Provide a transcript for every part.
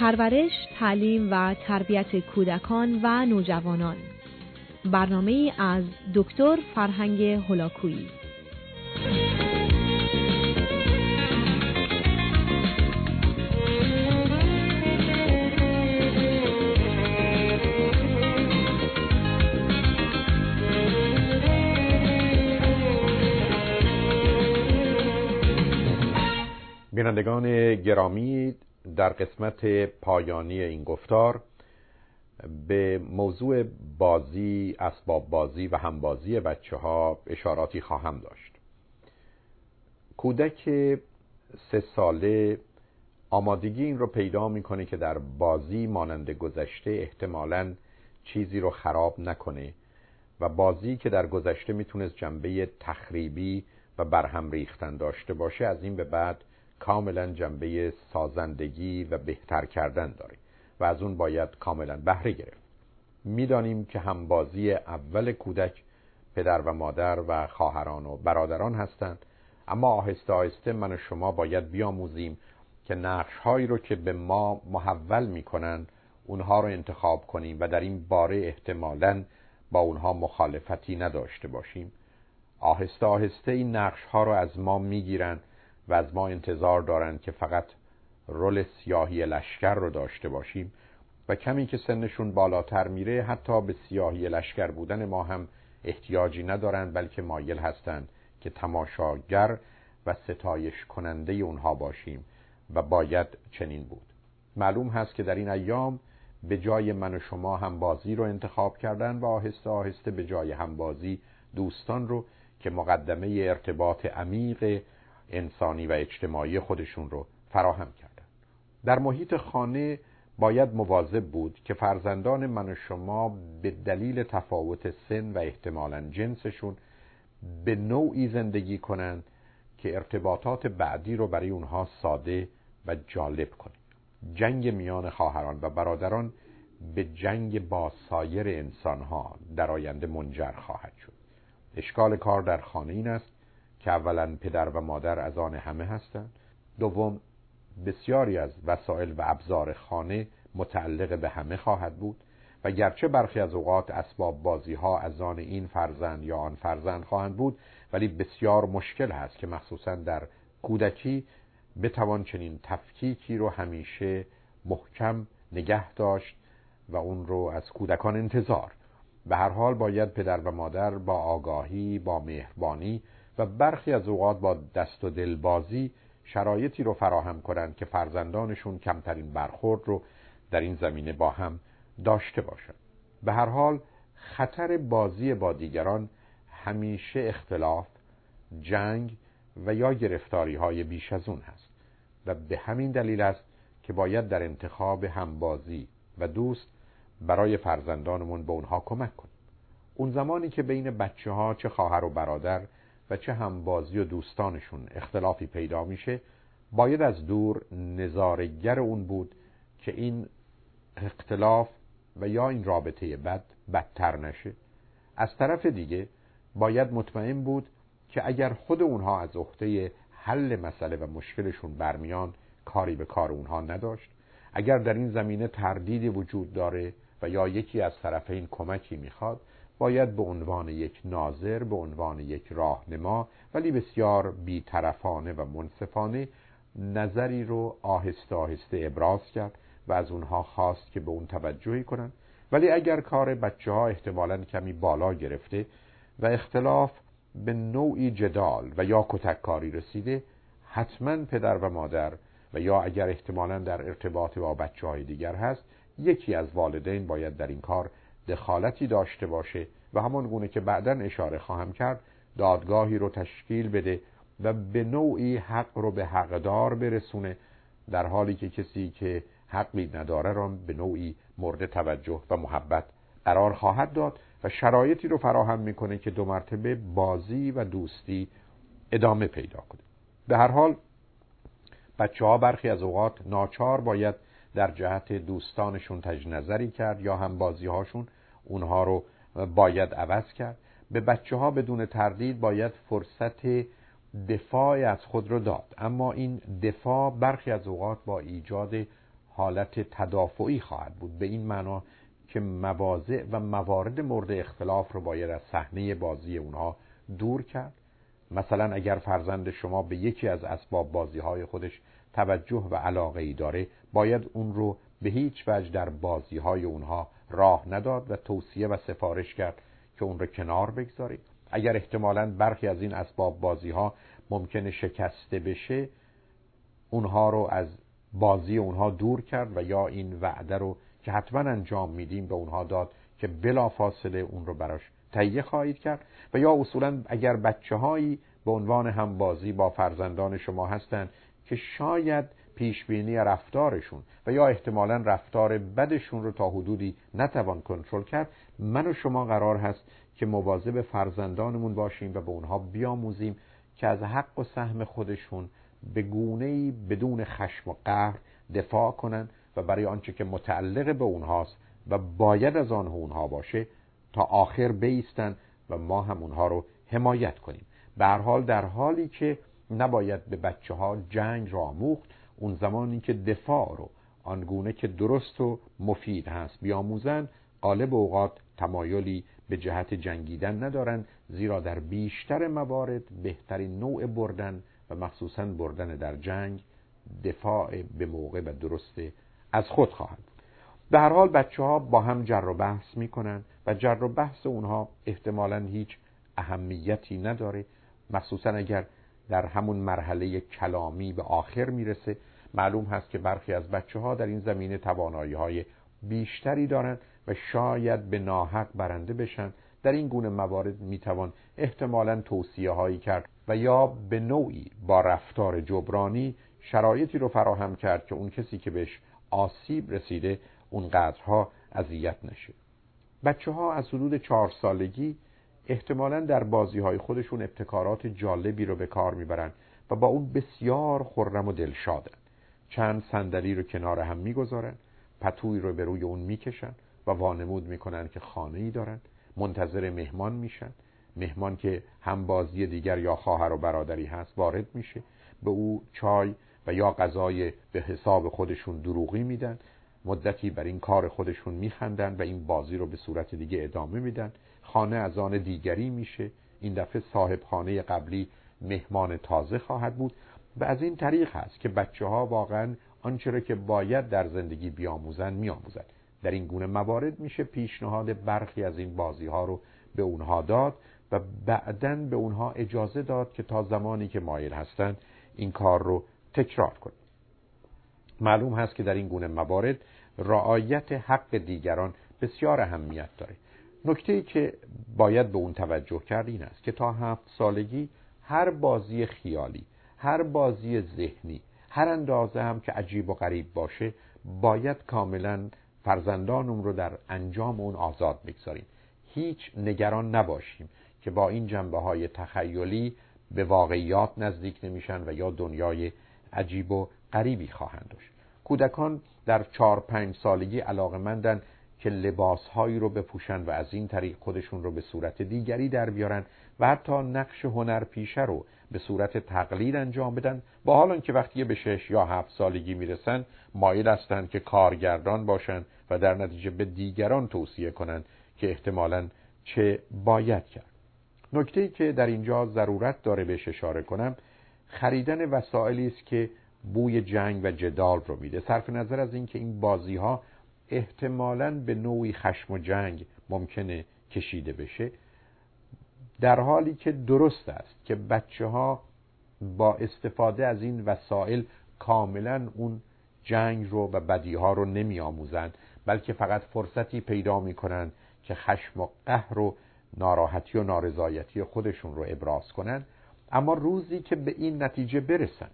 پرورش، تعلیم و تربیت کودکان و نوجوانان. برنامه از دکتر فرهنگ هلاکویی بینندگان گرامی در قسمت پایانی این گفتار به موضوع بازی، اسباب بازی و همبازی بچه ها اشاراتی خواهم داشت. کودک سه ساله آمادگی این رو پیدا می‌کنه که در بازی مانند گذشته احتمالا چیزی رو خراب نکنه و بازی که در گذشته می‌تونست جنبه تخریبی و برهم ریختن داشته باشه از این به بعد کاملا جنبه سازندگی و بهتر کردن داره و از اون باید کاملا بهره گرفت. می‌دانیم که همبازی اول کودک پدر و مادر و خواهران و برادران هستند اما آهسته آهسته من و شما باید بیاموزیم که نقش هایی رو که به ما محول می‌کنن اونها رو انتخاب کنیم و در این باره احتمالا با اونها مخالفتی نداشته باشیم. آهسته آهسته این نقش ها رو از ما می‌گیرن و از ما انتظار دارند که فقط رول سیاهی لشکر رو داشته باشیم و کمی که سنشون بالاتر میره حتی به سیاهی لشکر بودن ما هم احتیاجی ندارند بلکه مایل هستند که تماشاگر و ستایش کننده اونها باشیم و باید چنین بود. معلوم هست که در این ایام به جای من و شما هم بازی رو انتخاب کردن و آهسته آهسته به جای همبازی دوستان رو که مقدمه ارتباط عمیق انسانی و اجتماعی خودشون رو فراهم کردن. در محیط خانه باید مواظب بود که فرزندان من و شما به دلیل تفاوت سن و احتمالا جنسشون به نوعی زندگی کنند که ارتباطات بعدی رو برای اونها ساده و جالب کنه جنگ میان خواهران و برادران به جنگ با سایر انسانها در آینده منجر خواهد شد. اشکال کار در خانه این است که اولا پدر و مادر از آن همه هستند. دوم بسیاری از وسایل و ابزار خانه متعلق به همه خواهد بود و گرچه برخی از اوقات اسباب بازی ها از آن این فرزند یا آن فرزند خواهند بود ولی بسیار مشکل هست که مخصوصا در کودکی بتوان چنین تفکیکی رو همیشه محکم نگه داشت و اون رو از کودکان انتظار. به هر حال باید پدر و مادر با آگاهی با مهربانی و برخی از اوقات با دست و دلبازی شرایطی رو فراهم کنند که فرزندانشون کمترین برخورد رو در این زمینه با هم داشته باشند به هر حال خطر بازی با دیگران همیشه اختلاف جنگ و یا گرفتاری های بیش از اون هست و به همین دلیل است که باید در انتخاب همبازی و دوست برای فرزندانمون به اونها کمک کنیم. اون زمانی که بین بچه ها چه خواهر و برادر و چه هم بازی و دوستانشون اختلافی پیدا میشه باید از دور نظارگر اون بود که این اختلاف و یا این رابطه بد بدتر نشه. از طرف دیگه باید مطمئن بود که اگر خود اونها از عهده حل مسئله و مشکلشون برمیان کاری به کار اونها نداشت. اگر در این زمینه تردیدی وجود داره و یا یکی از طرفین کمکی می‌خواد باید به عنوان یک ناظر به عنوان یک راهنما ولی بسیار بیطرفانه و منصفانه نظری رو آهسته آهسته ابراز کرد و از اونها خواست که به اون توجهی کنند. ولی اگر کار بچه ها احتمالا کمی بالا گرفته و اختلاف به نوعی جدال و یا کتککاری رسیده حتما پدر و مادر و یا اگر احتمالا در ارتباط با بچه های دیگر هست یکی از والدین باید در این کار دخالتی داشته باشه و همان گونه که بعدا اشاره خواهم کرد دادگاهی رو تشکیل بده و به نوعی حق رو به حقدار برسونه در حالی که کسی که حقی نداره رو به نوعی مورد توجه و محبت قرار خواهد داد و شرایطی رو فراهم می‌کنه که دو مرتبه بازی و دوستی ادامه پیدا کنه. به هر حال بچه ها برخی از اوقات ناچار باید در جهت دوستانشون تجنظری کرد یا هم بازی هاشون اونها رو باید عوض کرد. به بچه ها بدون تردید باید فرصت دفاع از خود رو داد. اما این دفاع برخی از اوقات با ایجاد حالت تدافعی خواهد بود. به این معنا که مواضع و موارد مورد اختلاف رو باید از صحنه بازی اونها دور کرد. مثلا اگر فرزند شما به یکی از اسباب بازی های خودش توجه و علاقه ای داره باید اون رو به هیچ وجه در بازی های اونها راه نداد و توصیه و سفارش کرد که اون رو کنار بگذارید. اگر احتمالا برخی از این اسباب بازی ها ممکنه شکسته بشه اونها رو از بازی اونها دور کرد و یا این وعده رو که حتما انجام میدیم به اونها داد که بلا فاصله اون رو براش تهیه خواهید کرد. و یا اصولا اگر بچه هایی به عنوان هم بازی با فرزندان شما هستند که شاید پیشبینی رفتارشون و یا احتمالا رفتار بدشون رو تا حدودی نتوان کنترل کرد من و شما قرار هست که مواظب فرزندانمون باشیم و به اونها بیاموزیم که از حق و سهم خودشون به گونه بدون خشم و قهر دفاع کنند و برای آنچه که متعلق به اونهاست و باید از آن اونها باشه تا آخر بیستن و ما هم اونها رو حمایت کنیم. به حال در حالی که نباید به بچه ها جنگ را آموخت اون زمانی که دفاع رو آنگونه که درست و مفید هست بیاموزن قالب اوقات تمایلی به جهت جنگیدن ندارن زیرا در بیشتر موارد بهترین نوع بردن و مخصوصا بردن در جنگ دفاع به موقع و درست از خود خواهد. به هر حال بچه ها با هم جر و بحث می‌کنن و جر و بحث اونها احتمالا هیچ اهمیتی نداره مخصوصا اگر در همون مرحله کلامی به آخر می‌رسه معلوم هست که برخی از بچه ها در این زمینه توانایی های بیشتری دارند و شاید به ناحق برنده بشن. در این گونه موارد می‌توان احتمالا توصیه هایی کرد و یا به نوعی با رفتار جبرانی شرایطی رو فراهم کرد که اون کسی که بهش آسیب رسیده اونقدرها اذیت نشه. بچه ها از حدود چهار سالگی احتمالا در بازی های خودشون ابتکارات جالبی رو به کار می‌برن و با اون بسیار خرم و دلشادن. چند صندلی رو کنار هم می‌گذارن پتوی رو به روی اون می‌کشن و وانمود می‌کنن که خانه ای دارن. منتظر مهمان میشن. مهمان که هم بازی دیگر یا خواهر و برادری هست وارد میشه. به او چای و یا غذای به حساب خودشون دروغی میدن. مدتی بر این کار خودشون میخندن و این بازی رو به صورت دیگه ادامه میدن. خانه از آن دیگری میشه. این دفعه صاحب خانه قبلی مهمان تازه خواهد بود. و از این طریق هست که بچه ها واقعا آنچه را که باید در زندگی بیاموزن میآموزند. در این گونه موارد میشه پیشنهاد برخی از این بازی ها رو به اونها داد و بعدا به اونها اجازه داد که تا زمانی که مایل هستند این کار رو تکرار کنید معلوم هست که در این گونه موارد رعایت حق دیگران بسیار اهمیت داره. نکته ای که باید به اون توجه کرد این است که تا هفت سالگی هر بازی خیالی هر بازی ذهنی هر اندازه هم که عجیب و غریب باشه باید کاملا فرزندانم رو در انجام اون آزاد بگذاریم. هیچ نگران نباشیم که با این جنبه های تخیلی به واقعیات نزدیک نمیشن و یا دنیای عجیب و غریبی خواهند داشت. کودکان در چهار پنج سالگی علاقه مندن که لباسهایی رو بپوشن و از این طریق خودشون رو به صورت دیگری در بیارن و حتی نقش هنرپیشه رو به صورت تقلید انجام بدن. با حال که وقتی به شش یا هفت سالگی می‌رسن مایل هستند که کارگردان باشند و در نتیجه به دیگران توصیه کنند که احتمالا چه باید کرد. نکته که در اینجا ضرورت داره بهش اشاره کنم خریدن وسایلی است که بوی جنگ و جدال رو میده. صرف نظر از اینکه این بازی ها احتمالا به نوعی خشم و جنگ ممکنه کشیده بشه در حالی که درست است که بچه ها با استفاده از این وسایل کاملا اون جنگ رو و بدی ها رو نمی آموزند بلکه فقط فرصتی پیدا می کنند که خشم و قهر و ناراحتی و نارضایتی خودشون رو ابراز کنند. اما روزی که به این نتیجه برسن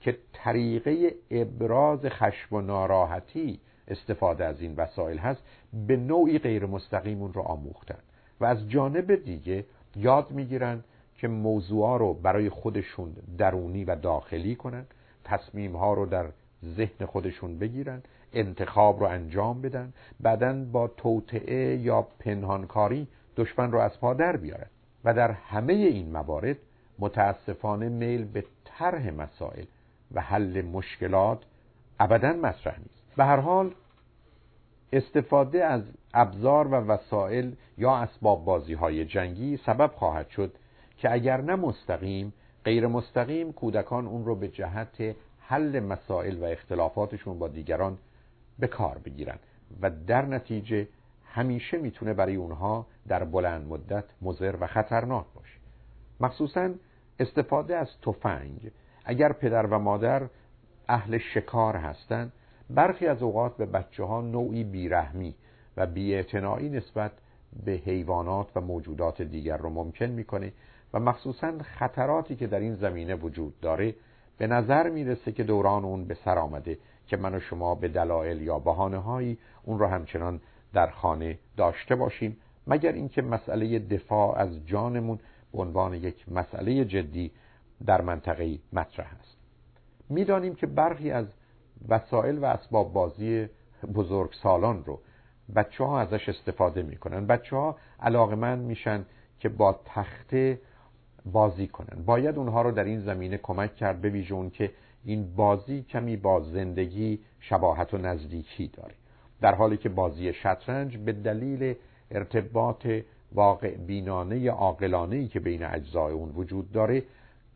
که طریقه ابراز خشم و ناراحتی استفاده از این وسایل هست به نوعی غیر مستقیم اون رو آموختن و از جانب دیگه یاد می‌گیرن که موضوع رو برای خودشون درونی و داخلی کنن تصمیم ها رو در ذهن خودشون بگیرن انتخاب رو انجام بدن بعدا با توطعه یا پنهانکاری دشمن رو از پا در بیارن. و در همه این موارد متاسفانه میل به طرح مسائل و حل مشکلات ابدا مطرح نیست. به هر حال استفاده از ابزار و وسایل یا اسباب بازی های جنگی سبب خواهد شد که اگر نه مستقیم غیر مستقیم کودکان اون رو به جهت حل مسائل و اختلافاتشون با دیگران به کار بگیرن و در نتیجه همیشه می‌تونه برای اونها در بلند مدت مضر و خطرناک باشه. مخصوصا استفاده از تفنگ. اگر پدر و مادر اهل شکار هستند برخی از اوقات به بچه ها نوعی بیرحمی و بیاعتنایی نسبت به حیوانات و موجودات دیگر رو ممکن می‌کنه و مخصوصا خطراتی که در این زمینه وجود داره به نظر می‌رسه که دوران اون به سر آمده که من و شما به دلایل یا بهانه هایی اون رو همچنان در خانه داشته باشیم مگر اینکه مسئله دفاع از جانمون به عنوان یک مسئله جدی در منطقه مطرح است. می‌دانیم که برخی از وسایل و اسباب بازی بزرگ سالان رو بچه ها ازش استفاده می‌کنن. بچه ها علاقمند میشن که با تخته بازی کنن. باید اونها رو در این زمینه کمک کرد به اون که این بازی کمی با زندگی شباهت و نزدیکی داره. در حالی که بازی شطرنج به دلیل ارتباط واقع بینانه عاقلانه که بین اجزای اون وجود داره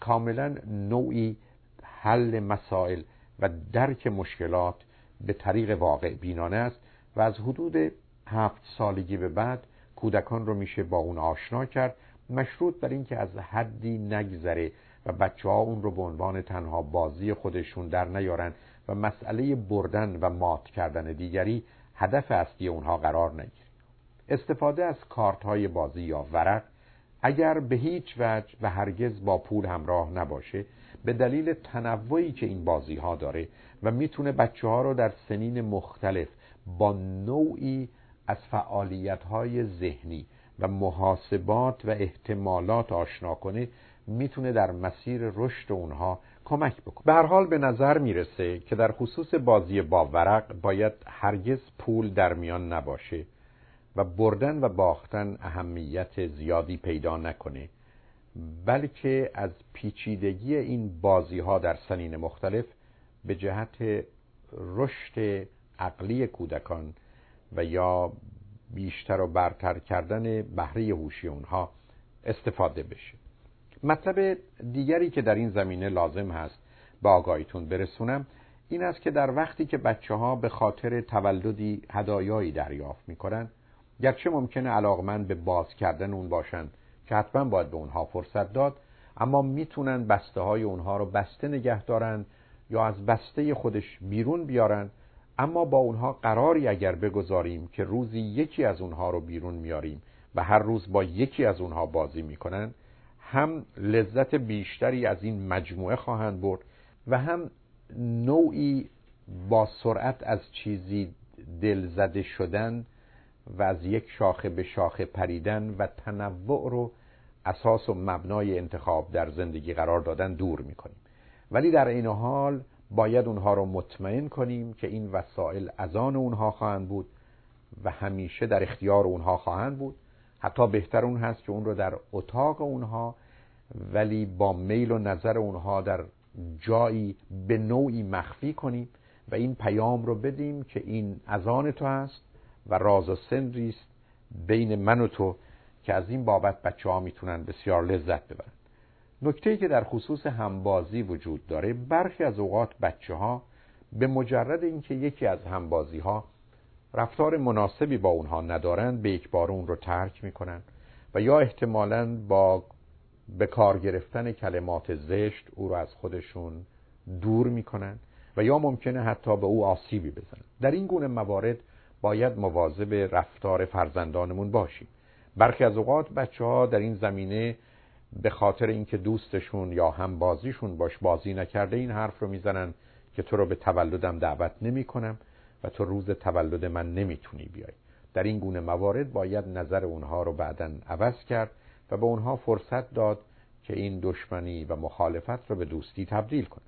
کاملا نوعی حل مسائل و درک مشکلات به طریق واقع بینانه است و از حدود هفت سالگی به بعد کودکان رو میشه با اون آشنا کرد مشروط بر اینکه از حدی نگذره و بچه ها اون رو به عنوان تنها بازی خودشون در نیارن و مسئله بردن و مات کردن دیگری هدف اصلی اونها قرار نگیره. استفاده از کارت های بازی یا ورق اگر به هیچ وجه و هرگز با پول همراه نباشه به دلیل تنوعی که این بازی ها داره و می‌تونه بچه ها رو در سنین مختلف با نوعی از فعالیت های ذهنی و محاسبات و احتمالات آشنا کنه می‌تونه در مسیر رشد اونها کمک بکنه. به هر حال به نظر می‌رسه که در خصوص بازی با ورق باید هرگز پول در میان نباشه و بردن و باختن اهمیت زیادی پیدا نکنه. بلکه از پیچیدگی این بازی ها در سنین مختلف به جهت رشد عقلی کودکان و یا بیشتر و برتر کردن بهره هوشی اونها استفاده بشه. مطلب دیگری که در این زمینه لازم هست به آگاهیتون برسونم این است که در وقتی که بچه ها به خاطر تولدی هدایایی دریافت می‌کنن گرچه ممکنه علاقمند به باز کردن اون باشن که حتما باید به اونها فرصت داد اما می‌تونن بسته های اونها رو بسته نگه دارن یا از بسته خودش بیرون بیارن. اما با اونها قراری اگر بگذاریم که روزی یکی از اونها رو بیرون میاریم و هر روز با یکی از اونها بازی می‌کنن هم لذت بیشتری از این مجموعه خواهند برد و هم نوعی با سرعت از چیزی دلزده شدن و از یک شاخه به شاخه پریدن و تنوع رو اساس و مبنای انتخاب در زندگی قرار دادن دور می‌کنیم. ولی در این حال باید اونها رو مطمئن کنیم که این وسایل از آن اونها خواهند بود و همیشه در اختیار اونها خواهند بود. حتی بهتر اون هست که اون رو در اتاق اونها ولی با میل و نظر اونها در جایی به نوعی مخفی کنیم و این پیام رو بدیم که این از آن تو هست و راز و سندریست بین من و تو که از این بابت بچه ها می‌تونن بسیار لذت ببرن. نکته که در خصوص همبازی وجود داره برخی از اوقات بچه ها به مجرد اینکه یکی از همبازی ها رفتار مناسبی با اونها ندارند به یک بار اون رو ترک می‌کنن و یا احتمالا با به کار گرفتن کلمات زشت او رو از خودشون دور می‌کنن و یا ممکنه حتی به او آسیبی بزنن. در این گونه موارد باید مواظب رفتار فرزندانمون باشیم. برخی از اوقات بچه ها در این زمینه به خاطر اینکه دوستشون یا هم بازیشون باش بازی نکرده این حرف رو می‌زنن که تو رو به تولدم دعوت نمی کنم و تو روز تولد من نمی‌تونی بیای. در این گونه موارد باید نظر اونها رو بعدا عوض کرد و به اونها فرصت داد که این دشمنی و مخالفت رو به دوستی تبدیل کنه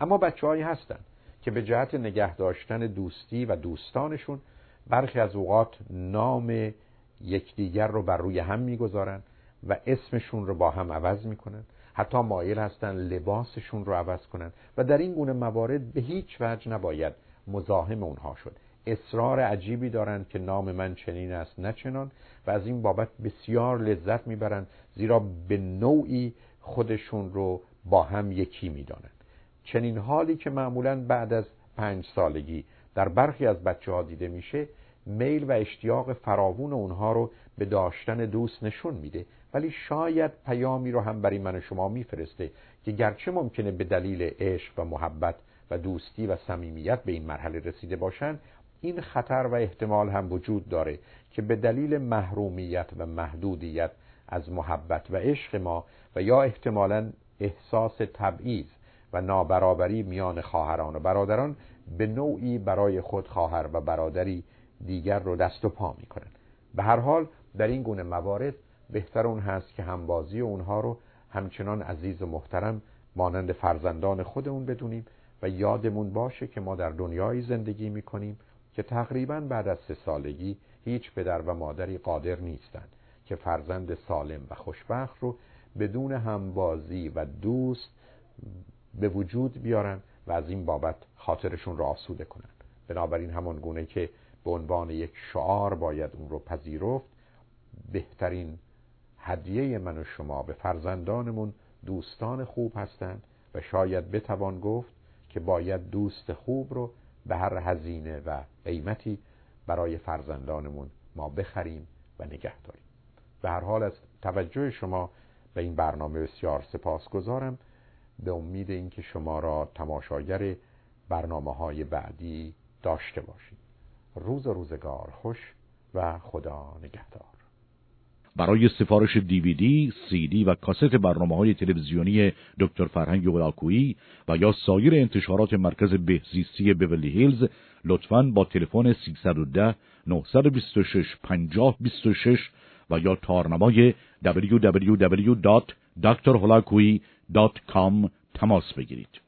اما بچه هایی هستن که به جهت نگه داشتن دوستی و دوستانشون برخی از اوقات نام یکدیگر رو بر روی هم می‌گذارن و اسمشون رو با هم عوض می‌کنن. حتی مایل هستن لباسشون رو عوض کنن. و در این گونه موارد به هیچ وجه نباید مزاحم اونها شد. اصرار عجیبی دارند که نام من چنین است نه چنان. و از این بابت بسیار لذت می‌برند زیرا به نوعی خودشون رو با هم یکی می‌دانند چنین حالی که معمولا بعد از پنج سالگی در برخی از بچه ها دیده میشه میل و اشتیاق فراوون اونها رو به داشتن دوست نشون میده. ولی شاید پیامی رو هم برای من و شما میفرسته که گرچه ممکنه به دلیل عشق و محبت و دوستی و صمیمیت به این مرحله رسیده باشند این خطر و احتمال هم وجود داره که به دلیل محرومیت و محدودیت از محبت و عشق ما و یا احتمالا احساس تبعیض و نابرابری میان خواهران و برادران به نوعی برای خود خواهر و برادری دیگر رو دست و پا می‌کنن. به هر حال در این گونه موارد بهتر اون هست که همبازی اونها رو همچنان عزیز و محترم مانند فرزندان خودمون بدونیم و یادمون باشه که ما در دنیایی زندگی می‌کنیم که تقریبا بعد از سه سالگی هیچ پدر و مادری قادر نیستند که فرزند سالم و خوشبخت رو بدون همبازی و دوست به وجود بیارن و از این بابت خاطرشون را آسوده کنن. بنابراین همان گونه که به عنوان یک شعار باید اون رو پذیرفت. بهترین هدیه من و شما به فرزندانمون دوستان خوب هستند و شاید بتوان گفت که باید دوست خوب رو به هر هزینه و قیمتی برای فرزندانمون ما بخریم و نگه داریم. به هر حال از توجه شما به این برنامه بسیار سپاسگزارم. به امید اینکه شما را تماشاگر برنامه های بعدی داشته باشید روز و روزگار خوش و خدا نگهدار برای سفارش دیویدی، سی دی و کاست برنامه های تلویزیونی دکتر فرهنگ ولاکویی و یا سایر انتشارات مرکز بهزیستی بیولی هیلز لطفاً با تلفن 310 926 5026 و یا تارنمای www.drholakui.com تماس بگیرید.